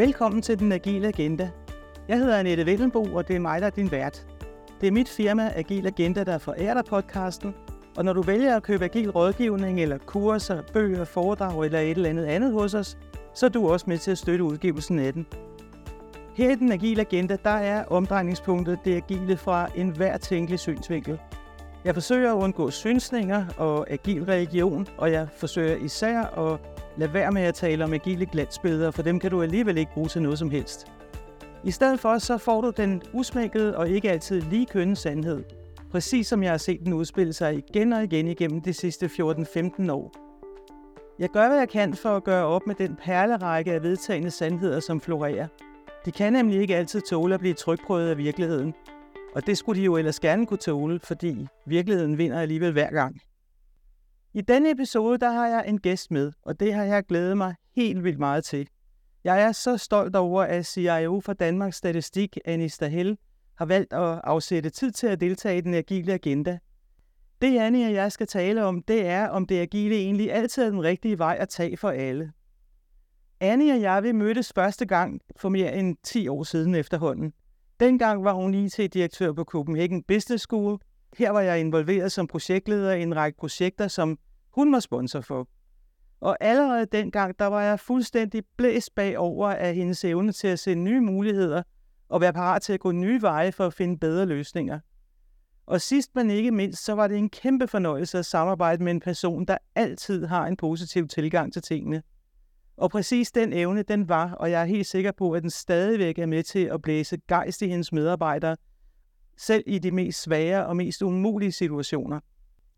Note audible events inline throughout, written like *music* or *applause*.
Velkommen til Den Agile Agenda. Jeg hedder Annette Vellenbo, og det er mig, der er din vært. Det er mit firma Agil Agenda, der forærer dig podcasten, og når du vælger at købe agil rådgivning eller kurser, bøger, foredrag eller et eller andet andet hos os, så er du også med til at støtte udgivelsen af den. Her i Den Agile Agenda, der er omdrejningspunktet det agile fra enhver tænkelig synsvinkel. Jeg forsøger at undgå synsninger og agil religion, og jeg forsøger især at lad være med at tale om agile glansbilleder, for dem kan du alligevel ikke bruge til noget som helst. I stedet for så får du den usmækkede og ikke altid lige kønne sandhed, præcis som jeg har set den udspille sig igen og igen igennem de sidste 14-15 år. Jeg gør, hvad jeg kan for at gøre op med den perlerække af vedtagende sandheder, som florerer. De kan nemlig ikke altid tåle at blive trykprøvet af virkeligheden, og det skulle de jo ellers gerne kunne tåle, fordi virkeligheden vinder alligevel hver gang. I denne episode der har jeg en gæst med, og det har jeg glædet mig helt vildt meget til. Jeg er så stolt over, at CIO for Danmarks Statistik, Anis Dahel, har valgt at afsætte tid til at deltage i den agile agenda. Det, Annie og jeg skal tale om, det er, om det agile egentlig altid er den rigtige vej at tage for alle. Annie og jeg, vi mødtes første gang for mere end 10 år siden efterhånden. Dengang var hun IT-direktør på Copenhagen Business School. Her var jeg involveret som projektleder i en række projekter, som hun var sponsor for. Og allerede dengang, der var jeg fuldstændig blæst bagover af hendes evne til at se nye muligheder og være parat til at gå nye veje for at finde bedre løsninger. Og sidst men ikke mindst, så var det en kæmpe fornøjelse at samarbejde med en person, der altid har en positiv tilgang til tingene. Og præcis den evne, den var, og jeg er helt sikker på, at den stadigvæk er med til at blæse gejst i hendes medarbejdere, selv i de mest svære og mest umulige situationer.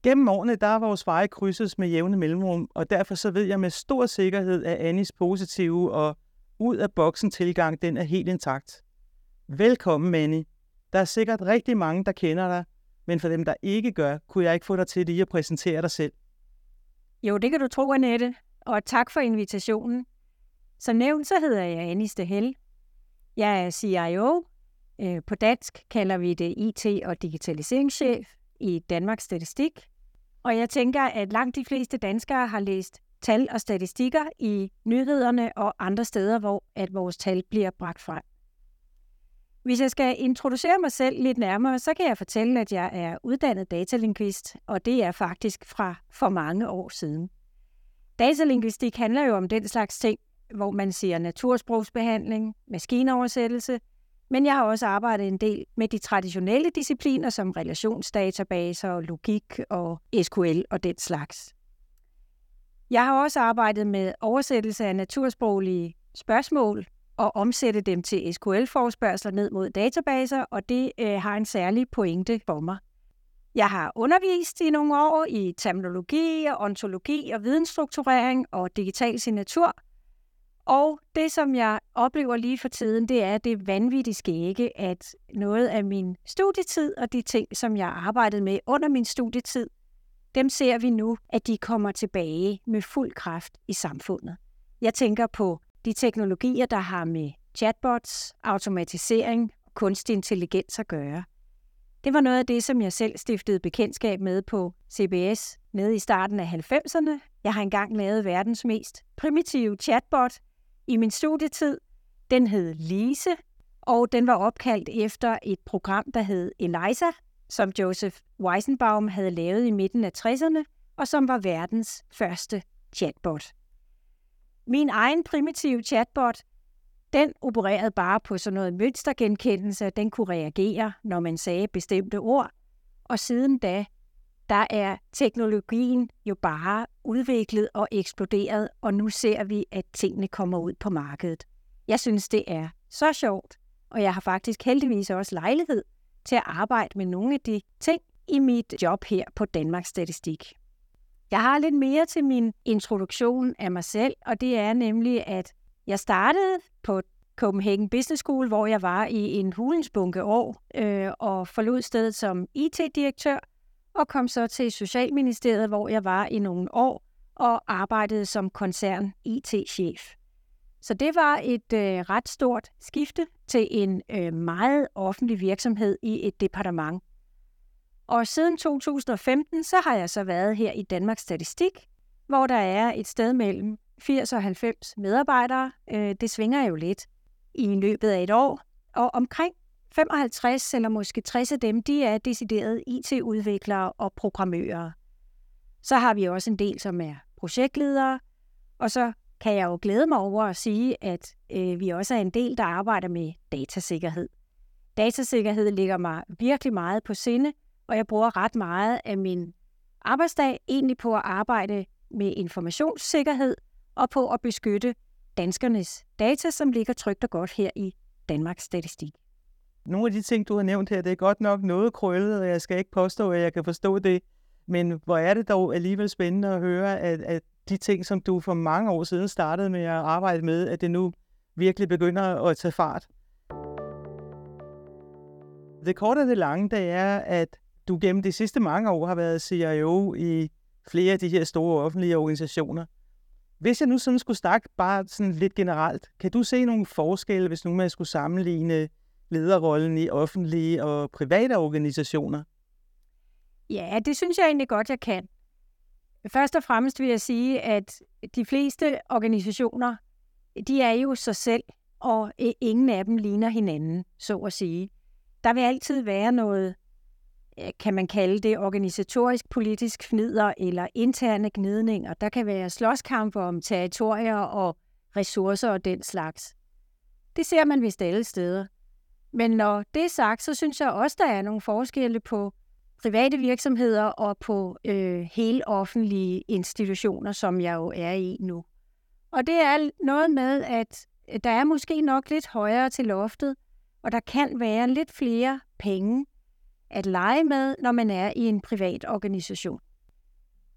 Gennem årene, der er vores veje krydses med jævne mellemrum, og derfor så ved jeg med stor sikkerhed, at Annis positive og ud af boksen tilgang, den er helt intakt. Velkommen, Manny. Der er sikkert rigtig mange, der kender dig, men for dem, der ikke gør, kunne jeg ikke få dig til lige at præsentere dig selv. Jo, det kan du tro, Annette, og tak for invitationen. Som nævnt, så hedder jeg Annie Stahel. Jeg er CIO. Øh, på dansk kalder vi det IT- og digitaliseringschef i Danmarks Statistik. Og jeg tænker, at langt de fleste danskere har læst tal og statistikker i nyhederne og andre steder, hvor at vores tal bliver bragt frem. Hvis jeg skal introducere mig selv lidt nærmere, så kan jeg fortælle, at jeg er uddannet datalingvist, og det er faktisk fra for mange år siden. Datalingvistik handler jo om den slags ting, hvor man siger natursprogsbehandling, maskinoversættelse, men jeg har også arbejdet en del med de traditionelle discipliner som relationsdatabaser, logik og SQL og den slags. Jeg har også arbejdet med oversættelse af natursproglige spørgsmål og omsætte dem til SQL-forspørgseler ned mod databaser, og det øh, har en særlig pointe for mig. Jeg har undervist i nogle år i terminologi og ontologi og vidensstrukturering og digital signatur. Og det, som jeg oplever lige for tiden, det er det vanvittigt skægge, at noget af min studietid og de ting, som jeg arbejdede med under min studietid, dem ser vi nu, at de kommer tilbage med fuld kraft i samfundet. Jeg tænker på de teknologier, der har med chatbots, automatisering og kunstig intelligens at gøre. Det var noget af det, som jeg selv stiftede bekendtskab med på CBS nede i starten af 90'erne. Jeg har engang lavet verdens mest primitive chatbot i min studietid. Den hed Lise, og den var opkaldt efter et program, der hed Eliza, som Joseph Weizenbaum havde lavet i midten af 60'erne, og som var verdens første chatbot. Min egen primitive chatbot, den opererede bare på sådan noget mønstergenkendelse, den kunne reagere, når man sagde bestemte ord. Og siden da, der er teknologien jo bare udviklet og eksploderet, og nu ser vi, at tingene kommer ud på markedet. Jeg synes, det er så sjovt, og jeg har faktisk heldigvis også lejlighed til at arbejde med nogle af de ting i mit job her på Danmarks Statistik. Jeg har lidt mere til min introduktion af mig selv, og det er nemlig, at jeg startede på Copenhagen Business School, hvor jeg var i en hulensbunke år øh, og forlod stedet som IT-direktør, og kom så til Socialministeriet, hvor jeg var i nogle år og arbejdede som koncern IT-chef. Så det var et øh, ret stort skifte til en øh, meget offentlig virksomhed i et departement. Og siden 2015, så har jeg så været her i Danmarks Statistik, hvor der er et sted mellem 80 og 90 medarbejdere. Øh, det svinger jo lidt i løbet af et år. Og omkring 55 eller måske 60 af dem, de er deciderede IT-udviklere og programmører. Så har vi også en del, som er projektledere, og så kan jeg jo glæde mig over at sige, at øh, vi også er en del, der arbejder med datasikkerhed. Datasikkerhed ligger mig virkelig meget på sinde, og jeg bruger ret meget af min arbejdsdag egentlig på at arbejde med informationssikkerhed og på at beskytte danskernes data, som ligger trygt og godt her i Danmarks Statistik. Nogle af de ting, du har nævnt her, det er godt nok noget krøllet, og jeg skal ikke påstå, at jeg kan forstå det. Men hvor er det dog alligevel spændende at høre, at, at de ting, som du for mange år siden startede med at arbejde med, at det nu virkelig begynder at tage fart. Det korte og det lange, det er, at du gennem de sidste mange år har været CIO i flere af de her store offentlige organisationer. Hvis jeg nu sådan skulle snakke bare sådan lidt generelt, kan du se nogle forskelle, hvis nu man skulle sammenligne lederrollen i offentlige og private organisationer? Ja, det synes jeg egentlig godt, jeg kan. Først og fremmest vil jeg sige, at de fleste organisationer, de er jo sig selv, og øh, ingen af dem ligner hinanden, så at sige. Der vil altid være noget, øh, kan man kalde det, organisatorisk politisk fnider eller interne gnidninger. Der kan være slåskampe om territorier og ressourcer og den slags. Det ser man vist alle steder. Men når det er sagt, så synes jeg også, der er nogle forskelle på private virksomheder og på øh, hele offentlige institutioner, som jeg jo er i nu. Og det er noget med, at der er måske nok lidt højere til loftet, og der kan være lidt flere penge at lege med, når man er i en privat organisation.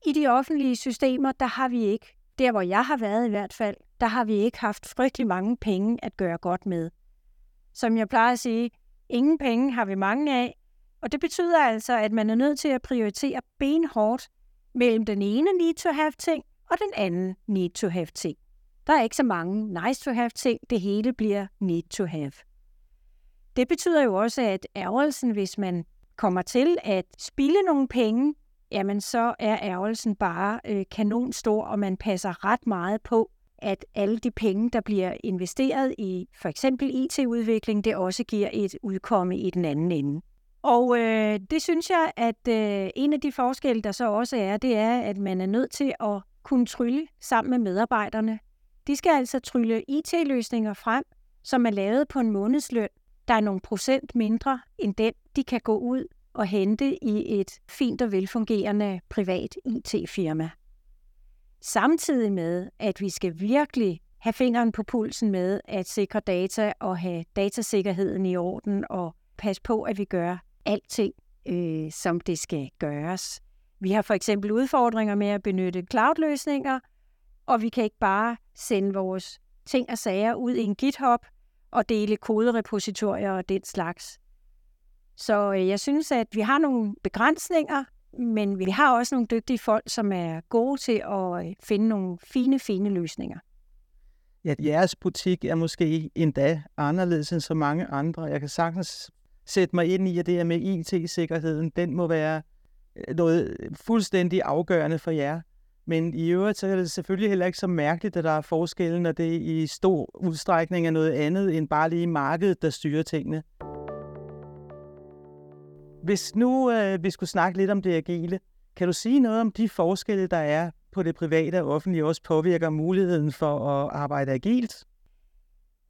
I de offentlige systemer, der har vi ikke, der hvor jeg har været i hvert fald, der har vi ikke haft frygtelig mange penge at gøre godt med. Som jeg plejer at sige, ingen penge har vi mange af, og det betyder altså, at man er nødt til at prioritere benhårdt mellem den ene need-to-have-ting og den anden need-to-have-ting. Der er ikke så mange nice-to-have-ting, det hele bliver need-to-have. Det betyder jo også, at ærgelsen, hvis man kommer til at spille nogle penge, jamen så er ærgelsen bare øh, kanonstor, og man passer ret meget på, at alle de penge, der bliver investeret i for eksempel IT-udvikling, det også giver et udkomme i den anden ende. Og øh, det synes jeg, at øh, en af de forskelle, der så også er, det er, at man er nødt til at kunne trylle sammen med medarbejderne. De skal altså trylle IT-løsninger frem, som er lavet på en månedsløn, der er nogle procent mindre end den, de kan gå ud og hente i et fint og velfungerende privat IT-firma. Samtidig med, at vi skal virkelig have fingeren på pulsen med at sikre data og have datasikkerheden i orden og passe på, at vi gør alting, øh, som det skal gøres. Vi har for eksempel udfordringer med at benytte cloud-løsninger, og vi kan ikke bare sende vores ting og sager ud i en GitHub og dele koderepositorier og den slags. Så øh, jeg synes, at vi har nogle begrænsninger, men vi har også nogle dygtige folk, som er gode til at øh, finde nogle fine, fine løsninger. Ja, jeres butik er måske endda anderledes end så mange andre. Jeg kan sagtens sætte mig ind i, at det her med IT-sikkerheden, den må være øh, noget øh, fuldstændig afgørende for jer. Men i øvrigt, så er det selvfølgelig heller ikke så mærkeligt, at der er forskelle, når det i stor udstrækning er noget andet end bare lige markedet, der styrer tingene. Hvis nu øh, vi skulle snakke lidt om det agile, kan du sige noget om de forskelle, der er på det private og offentlige, også påvirker muligheden for at arbejde agilt?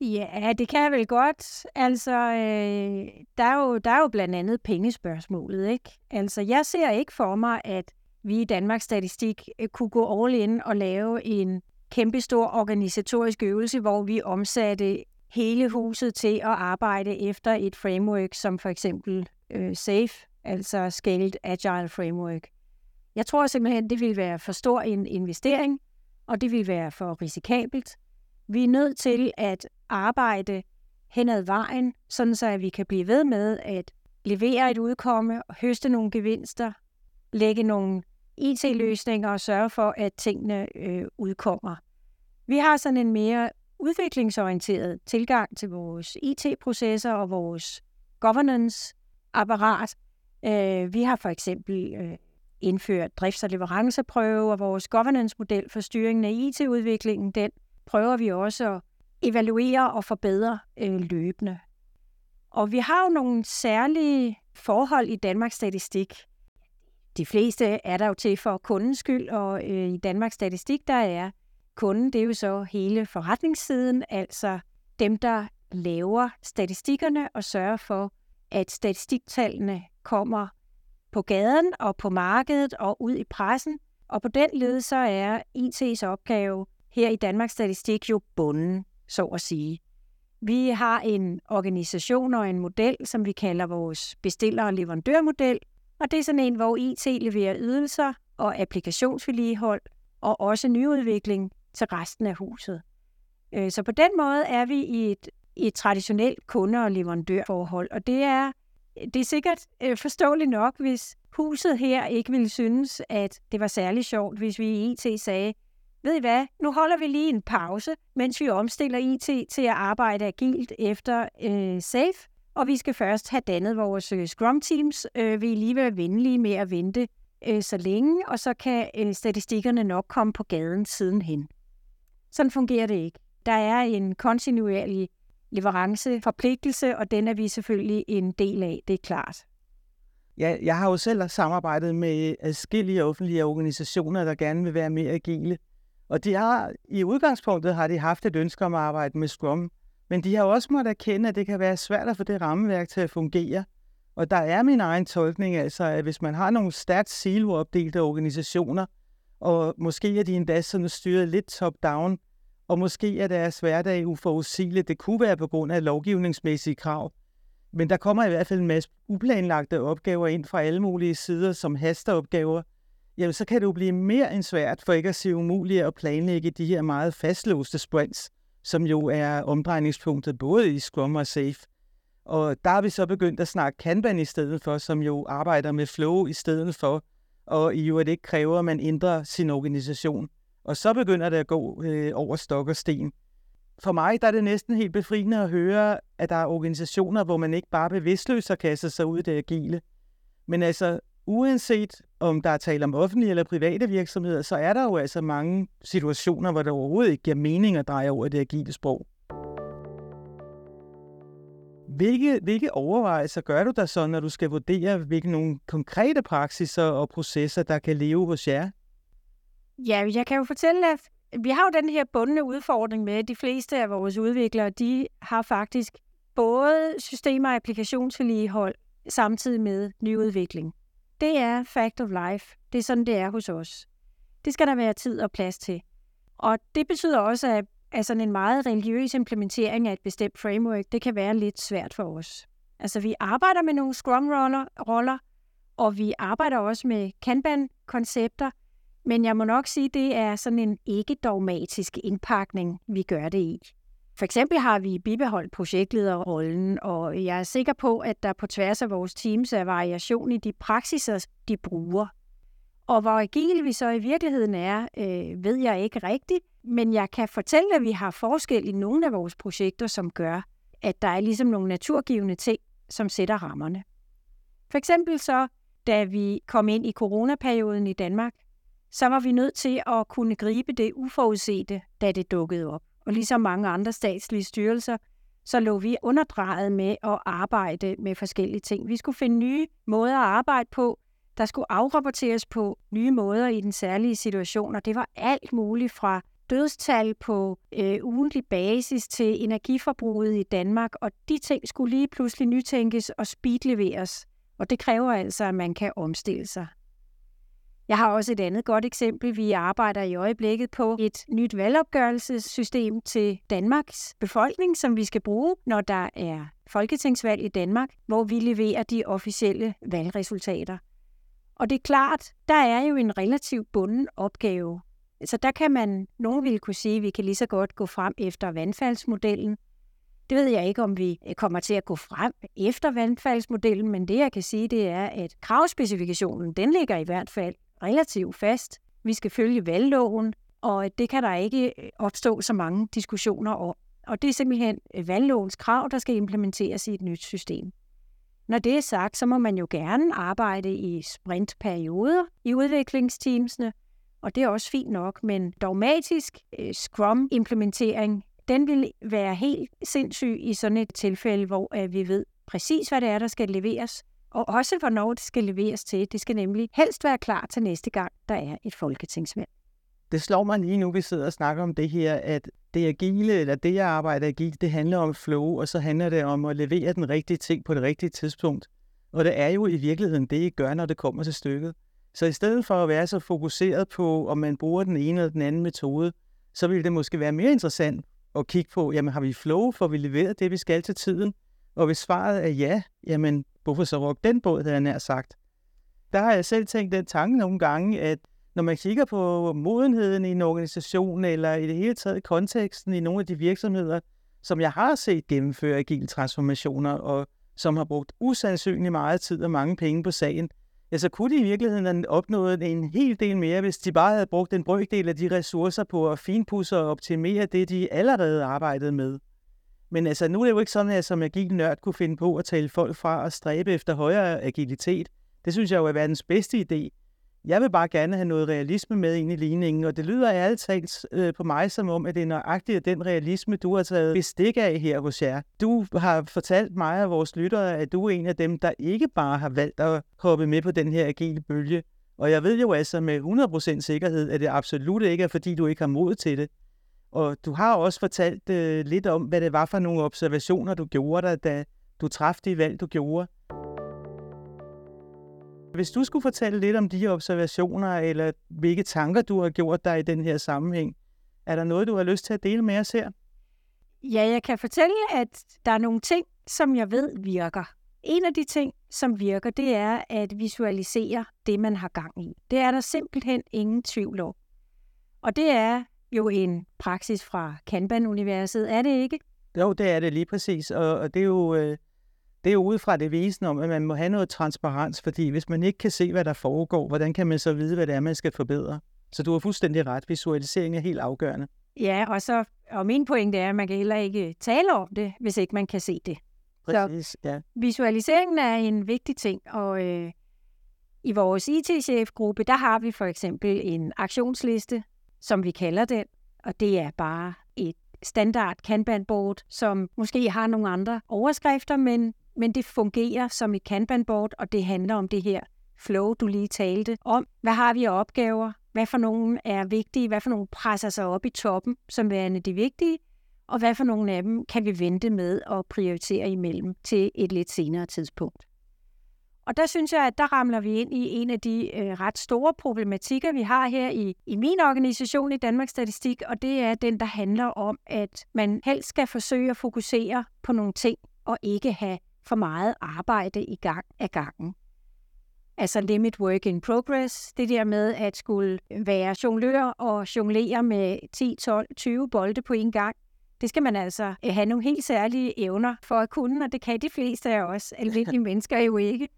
Ja, det kan jeg vel godt. Altså, øh, der, er jo, der er jo blandt andet pengespørgsmålet, ikke? Altså, jeg ser ikke for mig, at vi i Danmarks Statistik øh, kunne gå all in og lave en kæmpestor organisatorisk øvelse, hvor vi omsatte hele huset til at arbejde efter et framework, som for eksempel øh, SAFE, altså Scaled Agile Framework. Jeg tror simpelthen, det vil være for stor en investering, og det vil være for risikabelt. Vi er nødt til at arbejde hen ad vejen, sådan så at vi kan blive ved med at levere et udkomme, høste nogle gevinster, lægge nogle IT-løsninger og sørge for, at tingene øh, udkommer. Vi har sådan en mere udviklingsorienteret tilgang til vores IT-processer og vores governance, apparat. Øh, vi har for eksempel øh, indført drifts- og leveranceprøve, og vores governance-model for styringen af IT-udviklingen, den prøver vi også at evaluere og forbedre øh, løbende. Og vi har jo nogle særlige forhold i Danmarks Statistik. De fleste er der jo til for kundens skyld, og øh, i Danmarks Statistik, der er kunden, det er jo så hele forretningssiden, altså dem, der laver statistikkerne og sørger for, at statistiktallene kommer på gaden og på markedet og ud i pressen. Og på den led så er IT's opgave her i Danmarks Statistik jo bunden, så at sige. Vi har en organisation og en model, som vi kalder vores bestiller- og leverandørmodel, og det er sådan en, hvor IT leverer ydelser og applikationsvedligehold og også nyudvikling til resten af huset. Øh, så på den måde er vi i et, i et traditionelt kunde- og leverandørforhold, og det er, det er sikkert øh, forståeligt nok, hvis huset her ikke ville synes, at det var særlig sjovt, hvis vi i IT sagde, ved I hvad, nu holder vi lige en pause, mens vi omstiller IT til at arbejde agilt efter øh, SAFE, og vi skal først have dannet vores øh, Scrum-teams. Øh, vi er lige være venlige med at vente øh, så længe, og så kan øh, statistikkerne nok komme på gaden sidenhen. Sådan fungerer det ikke. Der er en kontinuerlig leveranceforpligtelse, og den er vi selvfølgelig en del af, det er klart. Ja, jeg har jo selv samarbejdet med adskillige offentlige organisationer, der gerne vil være mere agile. Og de har, i udgangspunktet har de haft et ønske om at arbejde med Scrum, men de har også måttet erkende, at det kan være svært at få det rammeværk til at fungere. Og der er min egen tolkning altså, at hvis man har nogle stærkt siloopdelte organisationer, og måske er de endda sådan styret lidt top-down, og måske er deres hverdag uforudsigelig. Det kunne være på grund af lovgivningsmæssige krav. Men der kommer i hvert fald en masse uplanlagte opgaver ind fra alle mulige sider, som hasteopgaver. Jamen, så kan det jo blive mere end svært, for ikke at sige umuligt at planlægge de her meget fastlåste sprints, som jo er omdrejningspunktet både i Scrum og Safe. Og der har vi så begyndt at snakke Kanban i stedet for, som jo arbejder med flow i stedet for, og i øvrigt ikke kræver, at man ændrer sin organisation. Og så begynder det at gå øh, over stok og sten. For mig der er det næsten helt befriende at høre, at der er organisationer, hvor man ikke bare bevidstløst har kastet sig ud i det agile. Men altså, uanset om der er tale om offentlige eller private virksomheder, så er der jo altså mange situationer, hvor det overhovedet ikke giver mening at dreje over det agile sprog. Hvilke, hvilke overvejelser gør du der så, når du skal vurdere, hvilke nogle konkrete praksiser og processer, der kan leve hos jer? Ja, jeg kan jo fortælle, at vi har jo den her bundne udfordring med, at de fleste af vores udviklere, de har faktisk både systemer og applikationsvedligehold samtidig med nyudvikling. Det er fact of life. Det er sådan, det er hos os. Det skal der være tid og plads til. Og det betyder også, at, at sådan en meget religiøs implementering af et bestemt framework, det kan være lidt svært for os. Altså, vi arbejder med nogle Scrum-roller, og vi arbejder også med Kanban-koncepter, men jeg må nok sige, at det er sådan en ikke-dogmatisk indpakning, vi gør det i. For eksempel har vi bibeholdt projektlederrollen, og jeg er sikker på, at der på tværs af vores teams er variation i de praksiser, de bruger. Og hvor agile vi så i virkeligheden er, øh, ved jeg ikke rigtigt, men jeg kan fortælle, at vi har forskel i nogle af vores projekter, som gør, at der er ligesom nogle naturgivende ting, som sætter rammerne. For eksempel så, da vi kom ind i coronaperioden i Danmark, så var vi nødt til at kunne gribe det uforudsete, da det dukkede op. Og ligesom mange andre statslige styrelser, så lå vi underdrejet med at arbejde med forskellige ting. Vi skulle finde nye måder at arbejde på. Der skulle afrapporteres på nye måder i den særlige situation, og det var alt muligt fra dødstal på øh, ugentlig basis til energiforbruget i Danmark, og de ting skulle lige pludselig nytænkes og speedleveres. Og det kræver altså, at man kan omstille sig. Jeg har også et andet godt eksempel. Vi arbejder i øjeblikket på et nyt valgopgørelsessystem til Danmarks befolkning, som vi skal bruge, når der er folketingsvalg i Danmark, hvor vi leverer de officielle valgresultater. Og det er klart, der er jo en relativt bunden opgave. Så der kan man, nogen ville kunne sige, at vi kan lige så godt gå frem efter vandfaldsmodellen. Det ved jeg ikke, om vi øh, kommer til at gå frem efter vandfaldsmodellen, men det jeg kan sige, det er, at kravspecifikationen, den ligger i hvert fald relativt fast. Vi skal følge valgloven, og øh, det kan der ikke øh, opstå så mange diskussioner om. Og det er simpelthen øh, valglovens krav, der skal implementeres i et nyt system. Når det er sagt, så må man jo gerne arbejde i sprintperioder i udviklingsteamsene, og det er også fint nok, men dogmatisk øh, Scrum-implementering, den vil være helt sindssyg i sådan et tilfælde, hvor øh, vi ved præcis, hvad det er, der skal leveres, og også hvornår det skal leveres til. Det skal nemlig helst være klar til næste gang, der er et folketingsvalg. Det slår mig lige nu, vi sidder og snakker om det her, at det agile, eller det jeg arbejder agilt, det handler om flow, og så handler det om at levere den rigtige ting på det rigtige tidspunkt. Og det er jo i virkeligheden det, I gør, når det kommer til stykket. Så i stedet for at være så fokuseret på, om man bruger den ene eller den anden metode, så ville det måske være mere interessant at kigge på, jamen har vi flow, for vi leveret det, vi skal til tiden? Og hvis svaret er ja, jamen hvorfor så råbe den båd, havde jeg nær sagt. Der har jeg selv tænkt den tanke nogle gange, at når man kigger på modenheden i en organisation, eller i det hele taget konteksten i nogle af de virksomheder, som jeg har set gennemføre agile transformationer, og som har brugt usandsynlig meget tid og mange penge på sagen, ja, så kunne de i virkeligheden have opnået en hel del mere, hvis de bare havde brugt en brøkdel af de ressourcer på at finpudse og optimere det, de allerede arbejdede med. Men altså, nu er det jo ikke sådan, at jeg som agil nørd kunne finde på at tale folk fra at stræbe efter højere agilitet. Det synes jeg jo er verdens bedste idé. Jeg vil bare gerne have noget realisme med ind i ligningen, og det lyder ærligt talt øh, på mig som om, at det er nøjagtigt den realisme, du har taget bestik af her hos jer. Du har fortalt mig og vores lyttere, at du er en af dem, der ikke bare har valgt at hoppe med på den her agile bølge. Og jeg ved jo altså med 100% sikkerhed, at det absolut ikke er, fordi du ikke har mod til det. Og du har også fortalt øh, lidt om, hvad det var for nogle observationer, du gjorde dig, da du træffede de valg, du gjorde. Hvis du skulle fortælle lidt om de observationer, eller hvilke tanker du har gjort dig i den her sammenhæng, er der noget, du har lyst til at dele med os her? Ja, jeg kan fortælle, at der er nogle ting, som jeg ved virker. En af de ting, som virker, det er at visualisere det, man har gang i. Det er der simpelthen ingen tvivl om. Og det er jo en praksis fra Kanban-universet, er det ikke? Jo, det er det lige præcis, og, og det er jo... Øh det er jo ud fra det visen om, at man må have noget transparens, fordi hvis man ikke kan se, hvad der foregår, hvordan kan man så vide, hvad det er, man skal forbedre? Så du har fuldstændig ret. Visualisering er helt afgørende. Ja, og, så, og min pointe er, at man kan heller ikke tale om det, hvis ikke man kan se det. Præcis, så ja. Visualiseringen er en vigtig ting, og øh, i vores IT-chefgruppe, der har vi for eksempel en aktionsliste, som vi kalder den, og det er bare et standard Kanban-board, som måske har nogle andre overskrifter, men men det fungerer som et Kanban-board, og det handler om det her flow, du lige talte om. Hvad har vi af opgaver? Hvad for nogle er vigtige? Hvad for nogle presser sig op i toppen som værende de vigtige? Og hvad for nogle af dem kan vi vente med at prioritere imellem til et lidt senere tidspunkt? Og der synes jeg, at der ramler vi ind i en af de øh, ret store problematikker, vi har her i, i min organisation i Danmarks Statistik, og det er den, der handler om, at man helst skal forsøge at fokusere på nogle ting, og ikke have for meget arbejde i gang af gangen. Altså limit work in progress, det der med at skulle være jonglør og jonglere med 10, 12, 20 bolde på en gang, det skal man altså øh, have nogle helt særlige evner for at kunne, og det kan de fleste af os almindelige mennesker jo ikke.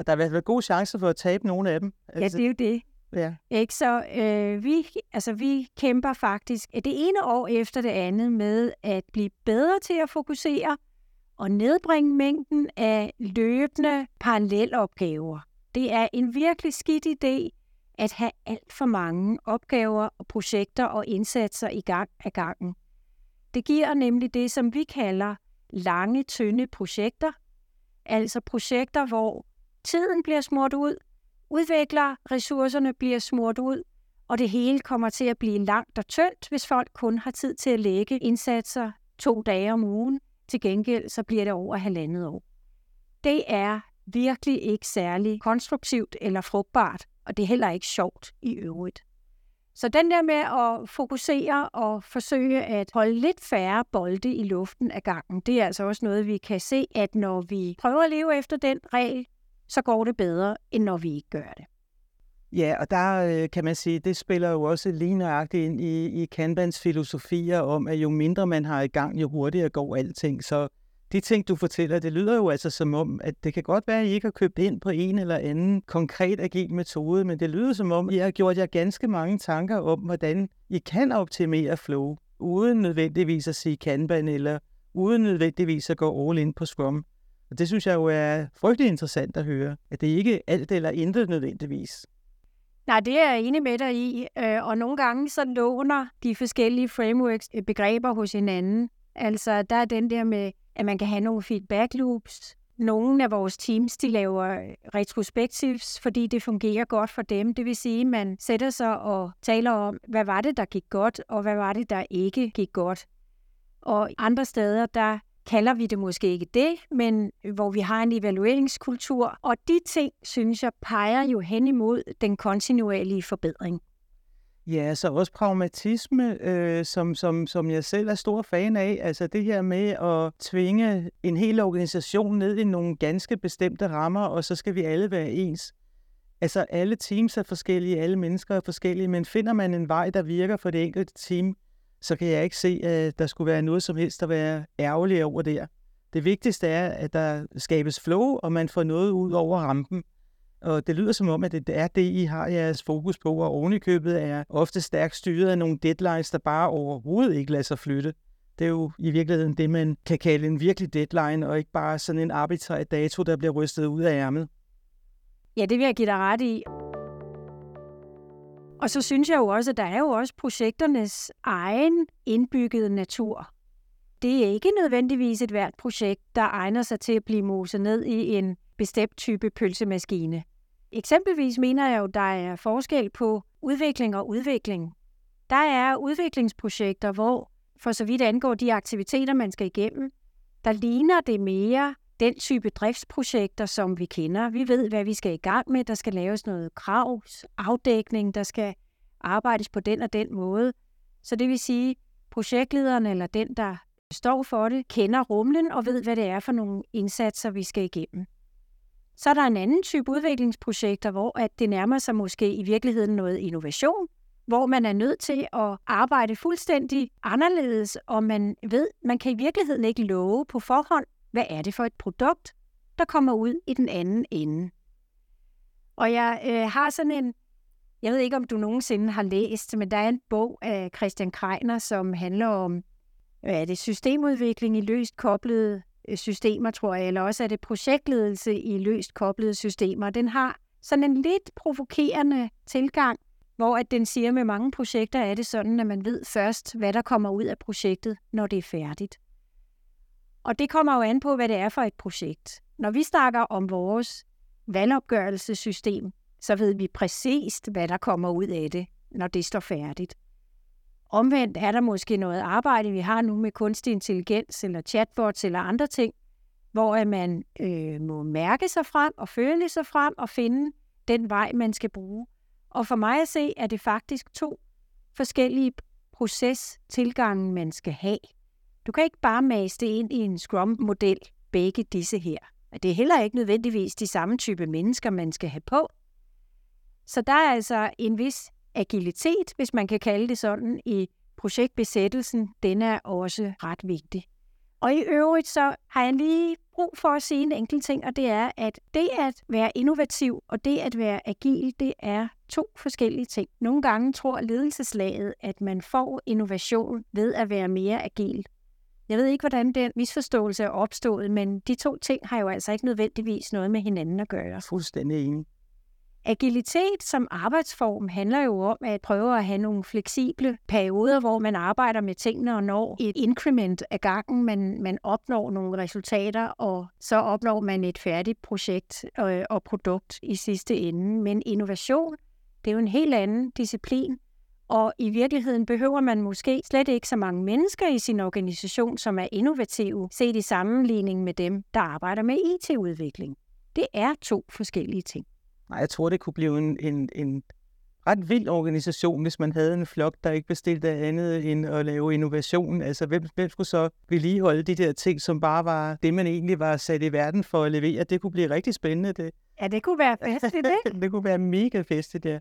Og der vil være gode chancer for at tabe nogle af dem. Altså, ja, det er jo det. Ja. Ikke? Så øh, vi, altså, vi kæmper faktisk det ene år efter det andet med at blive bedre til at fokusere, og nedbringe mængden af løbende parallelopgaver. Det er en virkelig skidt idé at have alt for mange opgaver og projekter og indsatser i gang af gangen. Det giver nemlig det, som vi kalder lange, tynde projekter, altså projekter, hvor tiden bliver smurt ud, udvikler ressourcerne bliver smurt ud, og det hele kommer til at blive langt og tyndt, hvis folk kun har tid til at lægge indsatser to dage om ugen, til gengæld så bliver det over halvandet år. Det er virkelig ikke særlig konstruktivt eller frugtbart, og det er heller ikke sjovt i øvrigt. Så den der med at fokusere og forsøge at holde lidt færre bolde i luften af gangen, det er altså også noget, vi kan se, at når vi prøver at leve efter den regel, så går det bedre, end når vi ikke gør det. Ja, og der øh, kan man sige, det spiller jo også lige nøjagtigt ind i, i Kanbans filosofier om, at jo mindre man har i gang, jo hurtigere går alting. Så de ting, du fortæller, det lyder jo altså som om, at det kan godt være, at I ikke har købt ind på en eller anden konkret agil metode, men det lyder som om, I har gjort jer ganske mange tanker om, hvordan I kan optimere flow, uden nødvendigvis at sige Kanban, eller uden nødvendigvis at gå all in på Scrum. Og det synes jeg jo er frygtelig interessant at høre, at det ikke er alt eller intet nødvendigvis. Nej, det er jeg enig med dig i. Øh, og nogle gange så låner de forskellige frameworks øh, begreber hos hinanden. Altså, der er den der med, at man kan have nogle feedback loops. Nogle af vores teams, de laver øh, retrospectives, fordi det fungerer godt for dem. Det vil sige, at man sætter sig og taler om, hvad var det, der gik godt, og hvad var det, der ikke gik godt. Og andre steder, der kalder vi det måske ikke det, men hvor vi har en evalueringskultur. Og de ting, synes jeg, peger jo hen imod den kontinuerlige forbedring. Ja, så også pragmatisme, øh, som, som, som jeg selv er stor fan af. Altså det her med at tvinge en hel organisation ned i nogle ganske bestemte rammer, og så skal vi alle være ens. Altså alle teams er forskellige, alle mennesker er forskellige, men finder man en vej, der virker for det enkelte team, så kan jeg ikke se, at der skulle være noget som helst at være ærgerlig over der. Det vigtigste er, at der skabes flow, og man får noget ud over rampen. Og det lyder som om, at det er det, I har jeres fokus på, og ovenikøbet er ofte stærkt styret af nogle deadlines, der bare overhovedet ikke lader sig flytte. Det er jo i virkeligheden det, man kan kalde en virkelig deadline, og ikke bare sådan en arbitrær dato, der bliver rystet ud af ærmet. Ja, det vil jeg give dig ret i. Og så synes jeg jo også, at der er jo også projekternes egen indbyggede natur. Det er ikke nødvendigvis et hvert projekt, der egner sig til at blive moset ned i en bestemt type pølsemaskine. Eksempelvis mener jeg jo, der er forskel på udvikling og udvikling. Der er udviklingsprojekter, hvor for så vidt angår de aktiviteter, man skal igennem, der ligner det mere den type driftsprojekter, som vi kender. Vi ved, hvad vi skal i gang med. Der skal laves noget krav, afdækning, der skal arbejdes på den og den måde. Så det vil sige, projektlederen eller den, der står for det, kender rumlen og ved, hvad det er for nogle indsatser, vi skal igennem. Så er der en anden type udviklingsprojekter, hvor at det nærmer sig måske i virkeligheden noget innovation, hvor man er nødt til at arbejde fuldstændig anderledes, og man ved, man kan i virkeligheden ikke love på forhånd, hvad er det for et produkt, der kommer ud i den anden ende. Og jeg øh, har sådan en, jeg ved ikke om du nogensinde har læst, men der er en bog af Christian Kreiner, som handler om, hvad er det, systemudvikling i løst koblede øh, systemer, tror jeg, eller også er det projektledelse i løst koblede systemer. Den har sådan en lidt provokerende tilgang, hvor at den siger, at med mange projekter er det sådan, at man ved først, hvad der kommer ud af projektet, når det er færdigt. Og det kommer jo an på, hvad det er for et projekt. Når vi snakker om vores valgopgørelsessystem, så ved vi præcist, hvad der kommer ud af det, når det står færdigt. Omvendt er der måske noget arbejde, vi har nu med kunstig intelligens eller chatbots eller andre ting, hvor man øh, må mærke sig frem og føle sig frem og finde den vej, man skal bruge. Og for mig at se, er det faktisk to forskellige procestilgange, man skal have. Du kan ikke bare mase det ind i en Scrum-model, begge disse her. Det er heller ikke nødvendigvis de samme type mennesker, man skal have på. Så der er altså en vis agilitet, hvis man kan kalde det sådan, i projektbesættelsen. Den er også ret vigtig. Og i øvrigt så har jeg lige brug for at sige en enkelt ting, og det er, at det at være innovativ og det at være agil, det er to forskellige ting. Nogle gange tror ledelseslaget, at man får innovation ved at være mere agil. Jeg ved ikke, hvordan den misforståelse er opstået, men de to ting har jo altså ikke nødvendigvis noget med hinanden at gøre. Fuldstændig enig. Agilitet som arbejdsform handler jo om at prøve at have nogle fleksible perioder, hvor man arbejder med tingene og når et increment af gangen. Man, man opnår nogle resultater, og så opnår man et færdigt projekt og, øh, og produkt i sidste ende. Men innovation, det er jo en helt anden disciplin, og i virkeligheden behøver man måske slet ikke så mange mennesker i sin organisation, som er innovative, set i sammenligning med dem, der arbejder med IT-udvikling. Det er to forskellige ting. Nej, jeg tror, det kunne blive en, en, en ret vild organisation, hvis man havde en flok, der ikke bestilte andet end at lave innovation. Altså, hvem, hvem skulle så vedligeholde de der ting, som bare var det, man egentlig var sat i verden for at levere? Det kunne blive rigtig spændende, det. Ja, det kunne være festligt, ikke? *laughs* det kunne være mega festligt, ja.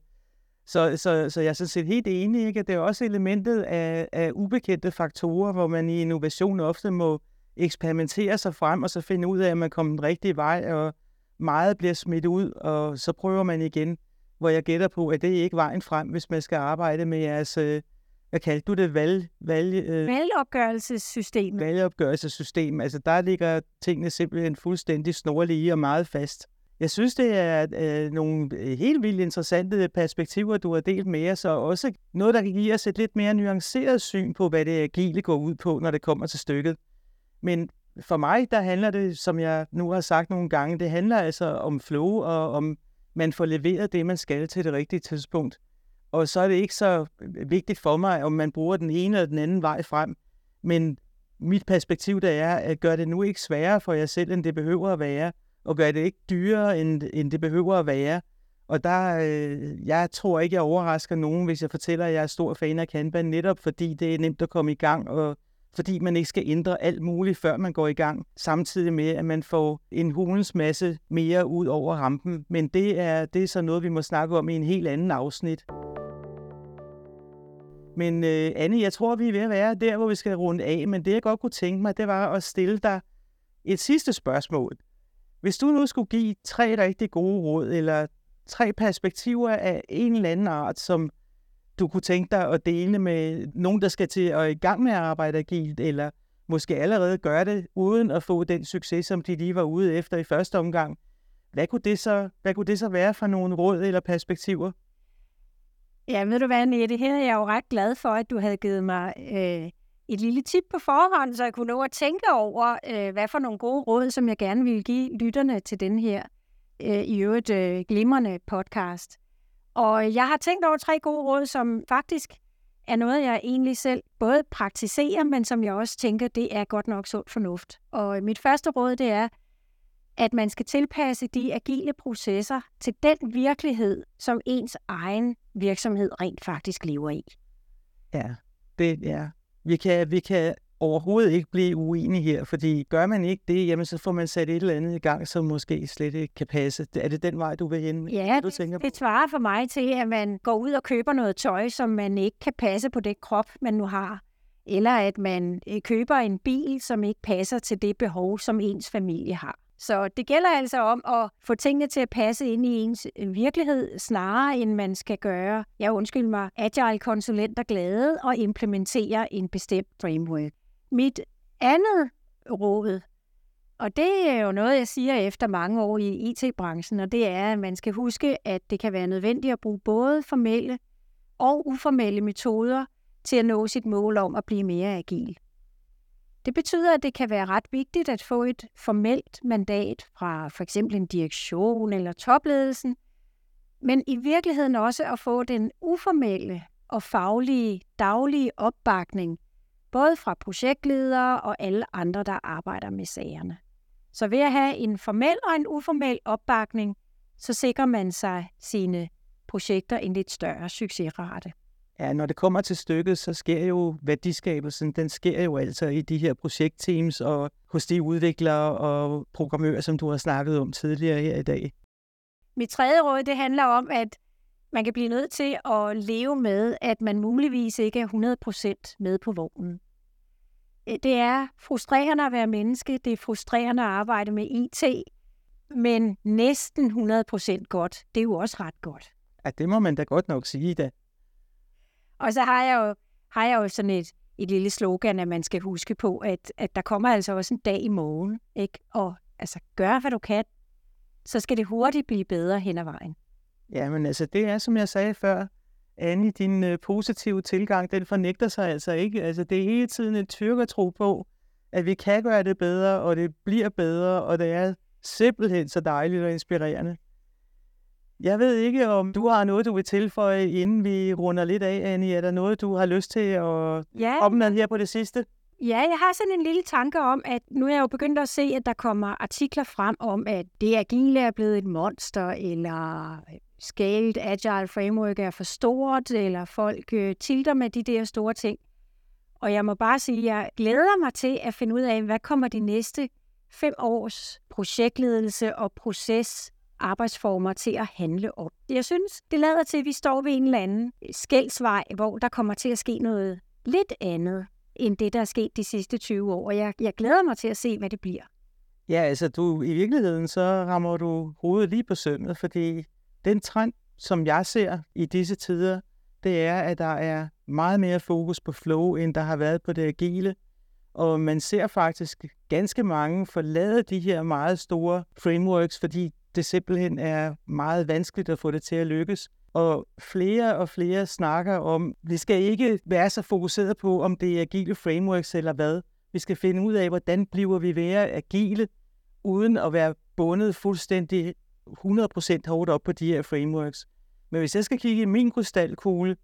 Så, så, så jeg er sådan set helt enig, ikke? det er også elementet af, af ubekendte faktorer, hvor man i innovation ofte må eksperimentere sig frem, og så finde ud af, at man kommer den rigtige vej, og meget bliver smidt ud, og så prøver man igen, hvor jeg gætter på, at det er ikke vejen frem, hvis man skal arbejde med jeres øh, hvad kaldte du det, valg, valg, øh, valgopgørelsessystemet. Valgopgørelsessystem. Altså der ligger tingene simpelthen fuldstændig snorlige og meget fast. Jeg synes, det er øh, nogle øh, helt vildt interessante perspektiver, du har delt med os, og også noget, der kan give os et lidt mere nuanceret syn på, hvad det agile går ud på, når det kommer til stykket. Men for mig, der handler det, som jeg nu har sagt nogle gange, det handler altså om flow, og om man får leveret det, man skal til det rigtige tidspunkt. Og så er det ikke så øh, vigtigt for mig, om man bruger den ene eller den anden vej frem. Men mit perspektiv der er, at gøre det nu ikke sværere for jer selv, end det behøver at være, og gøre det ikke dyrere, end, end det behøver at være. Og der, øh, jeg tror ikke, jeg overrasker nogen, hvis jeg fortæller, at jeg er stor fan af Kanban, netop fordi det er nemt at komme i gang, og fordi man ikke skal ændre alt muligt, før man går i gang, samtidig med, at man får en hulens masse mere ud over rampen. Men det er, det er så noget, vi må snakke om i en helt anden afsnit. Men øh, Anne, jeg tror, vi er ved at være der, hvor vi skal runde af, men det jeg godt kunne tænke mig, det var at stille dig et sidste spørgsmål. Hvis du nu skulle give tre rigtig gode råd, eller tre perspektiver af en eller anden art, som du kunne tænke dig at dele med nogen, der skal til at i gang med at arbejde agilt, eller måske allerede gøre det, uden at få den succes, som de lige var ude efter i første omgang. Hvad kunne det så, hvad kunne det så være for nogle råd eller perspektiver? Ja, ved du hvad, Nette, her er jeg jo ret glad for, at du havde givet mig øh, et lille tip på forhånd, så jeg kunne nå at tænke over, øh, hvad for nogle gode råd, som jeg gerne ville give lytterne til den her øh, i øvrigt øh, glimrende podcast. Og jeg har tænkt over tre gode råd, som faktisk er noget, jeg egentlig selv både praktiserer, men som jeg også tænker, det er godt nok sund fornuft. Og mit første råd, det er, at man skal tilpasse de agile processer til den virkelighed, som ens egen virksomhed rent faktisk lever i. Ja, det er. Vi kan, vi kan overhovedet ikke blive uenige her, fordi gør man ikke det, jamen så får man sat et eller andet i gang, som måske slet ikke kan passe. Er det den vej, du vil hen? Ja, du tænker det svarer for mig til, at man går ud og køber noget tøj, som man ikke kan passe på det krop, man nu har. Eller at man øh, køber en bil, som ikke passer til det behov, som ens familie har. Så det gælder altså om at få tingene til at passe ind i ens øh, virkelighed, snarere end man skal gøre, jeg undskyld mig, agile konsulenter glade og implementere en bestemt framework. Mit andet råd, og det er jo noget, jeg siger efter mange år i e IT-branchen, og det er, at man skal huske, at det kan være nødvendigt at bruge både formelle og uformelle metoder til at nå sit mål om at blive mere agil. Det betyder, at det kan være ret vigtigt at få et formelt mandat fra for eksempel en direktion eller topledelsen, men i virkeligheden også at få den uformelle og faglige daglige opbakning, både fra projektledere og alle andre, der arbejder med sagerne. Så ved at have en formel og en uformel opbakning, så sikrer man sig sine projekter en lidt større succesrate. Ja, når det kommer til stykket, så sker jo værdiskabelsen, den sker jo altså i de her projektteams og hos de udviklere og programmører, som du har snakket om tidligere her i dag. Mit tredje råd, det handler om, at man kan blive nødt til at leve med, at man muligvis ikke er 100% med på vognen. Det er frustrerende at være menneske, det er frustrerende at arbejde med IT, men næsten 100% godt, det er jo også ret godt. Ja, det må man da godt nok sige da. Og så har jeg jo, har jeg jo sådan et, et lille slogan, at man skal huske på, at, at der kommer altså også en dag i morgen, ikke? Og altså, gør hvad du kan, så skal det hurtigt blive bedre hen ad vejen. Ja, men altså, det er, som jeg sagde før, Anne, din øh, positive tilgang, den fornægter sig altså ikke. Altså, det er hele tiden en tro på, at vi kan gøre det bedre, og det bliver bedre, og det er simpelthen så dejligt og inspirerende. Jeg ved ikke, om du har noget, du vil tilføje, inden vi runder lidt af, Annie. Er der noget, du har lyst til at ja. med her på det sidste? Ja, jeg har sådan en lille tanke om, at nu er jeg jo begyndt at se, at der kommer artikler frem om, at det agile er blevet et monster, eller scaled agile framework er for stort, eller folk øh, tilter med de der store ting. Og jeg må bare sige, at jeg glæder mig til at finde ud af, hvad kommer de næste fem års projektledelse og proces arbejdsformer til at handle om. Jeg synes, det lader til, at vi står ved en eller anden skældsvej, hvor der kommer til at ske noget lidt andet, end det, der er sket de sidste 20 år. Og jeg, jeg glæder mig til at se, hvad det bliver. Ja, altså du, i virkeligheden så rammer du hovedet lige på sømmet, fordi den trend, som jeg ser i disse tider, det er, at der er meget mere fokus på flow, end der har været på det agile. Og man ser faktisk ganske mange forlade de her meget store frameworks, fordi det simpelthen er meget vanskeligt at få det til at lykkes. Og flere og flere snakker om, vi skal ikke være så fokuseret på, om det er agile frameworks eller hvad. Vi skal finde ud af, hvordan bliver vi være agile, uden at være bundet fuldstændig 100% hårdt op på de her frameworks. Men hvis jeg skal kigge i min krystalkugle,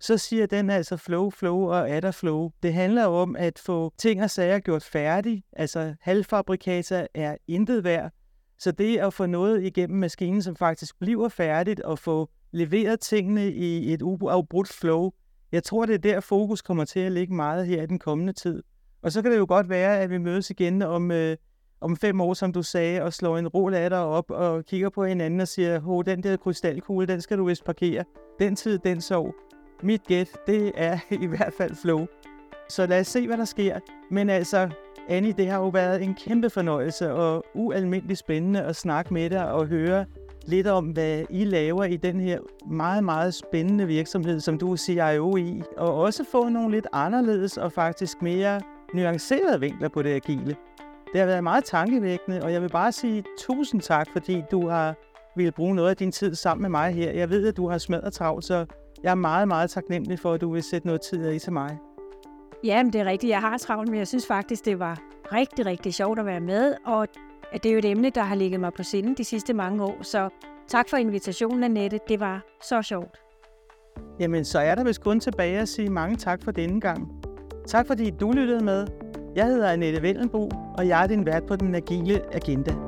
så siger den altså flow, flow og adder flow. Det handler om at få ting og sager gjort færdige. Altså halvfabrikater er intet værd. Så det at få noget igennem maskinen, som faktisk bliver færdigt, og få leveret tingene i et uafbrudt flow, jeg tror, det er der fokus kommer til at ligge meget her i den kommende tid. Og så kan det jo godt være, at vi mødes igen om, øh, om fem år, som du sagde, og slår en rol af dig op og kigger på hinanden og siger, hov, den der krystalkugle, den skal du vist parkere. Den tid, den sov. Mit gæt, det er *laughs* i hvert fald flow. Så lad os se, hvad der sker. Men altså, Annie, det har jo været en kæmpe fornøjelse og ualmindeligt spændende at snakke med dig og høre lidt om, hvad I laver i den her meget, meget spændende virksomhed, som du er CIO i, og også få nogle lidt anderledes og faktisk mere nuancerede vinkler på det agile. Det har været meget tankevækkende, og jeg vil bare sige tusind tak, fordi du har ville bruge noget af din tid sammen med mig her. Jeg ved, at du har smadret travlt, så jeg er meget, meget taknemmelig for, at du vil sætte noget tid af til mig. Jamen, det er rigtigt. Jeg har travlt, men jeg synes faktisk, det var rigtig, rigtig sjovt at være med, og at det er jo et emne, der har ligget mig på sinde de sidste mange år. Så tak for invitationen, Annette. Det var så sjovt. Jamen, så er der vist kun tilbage at sige mange tak for denne gang. Tak fordi du lyttede med. Jeg hedder Annette Vellenbo, og jeg er din vært på Den Agile Agenda.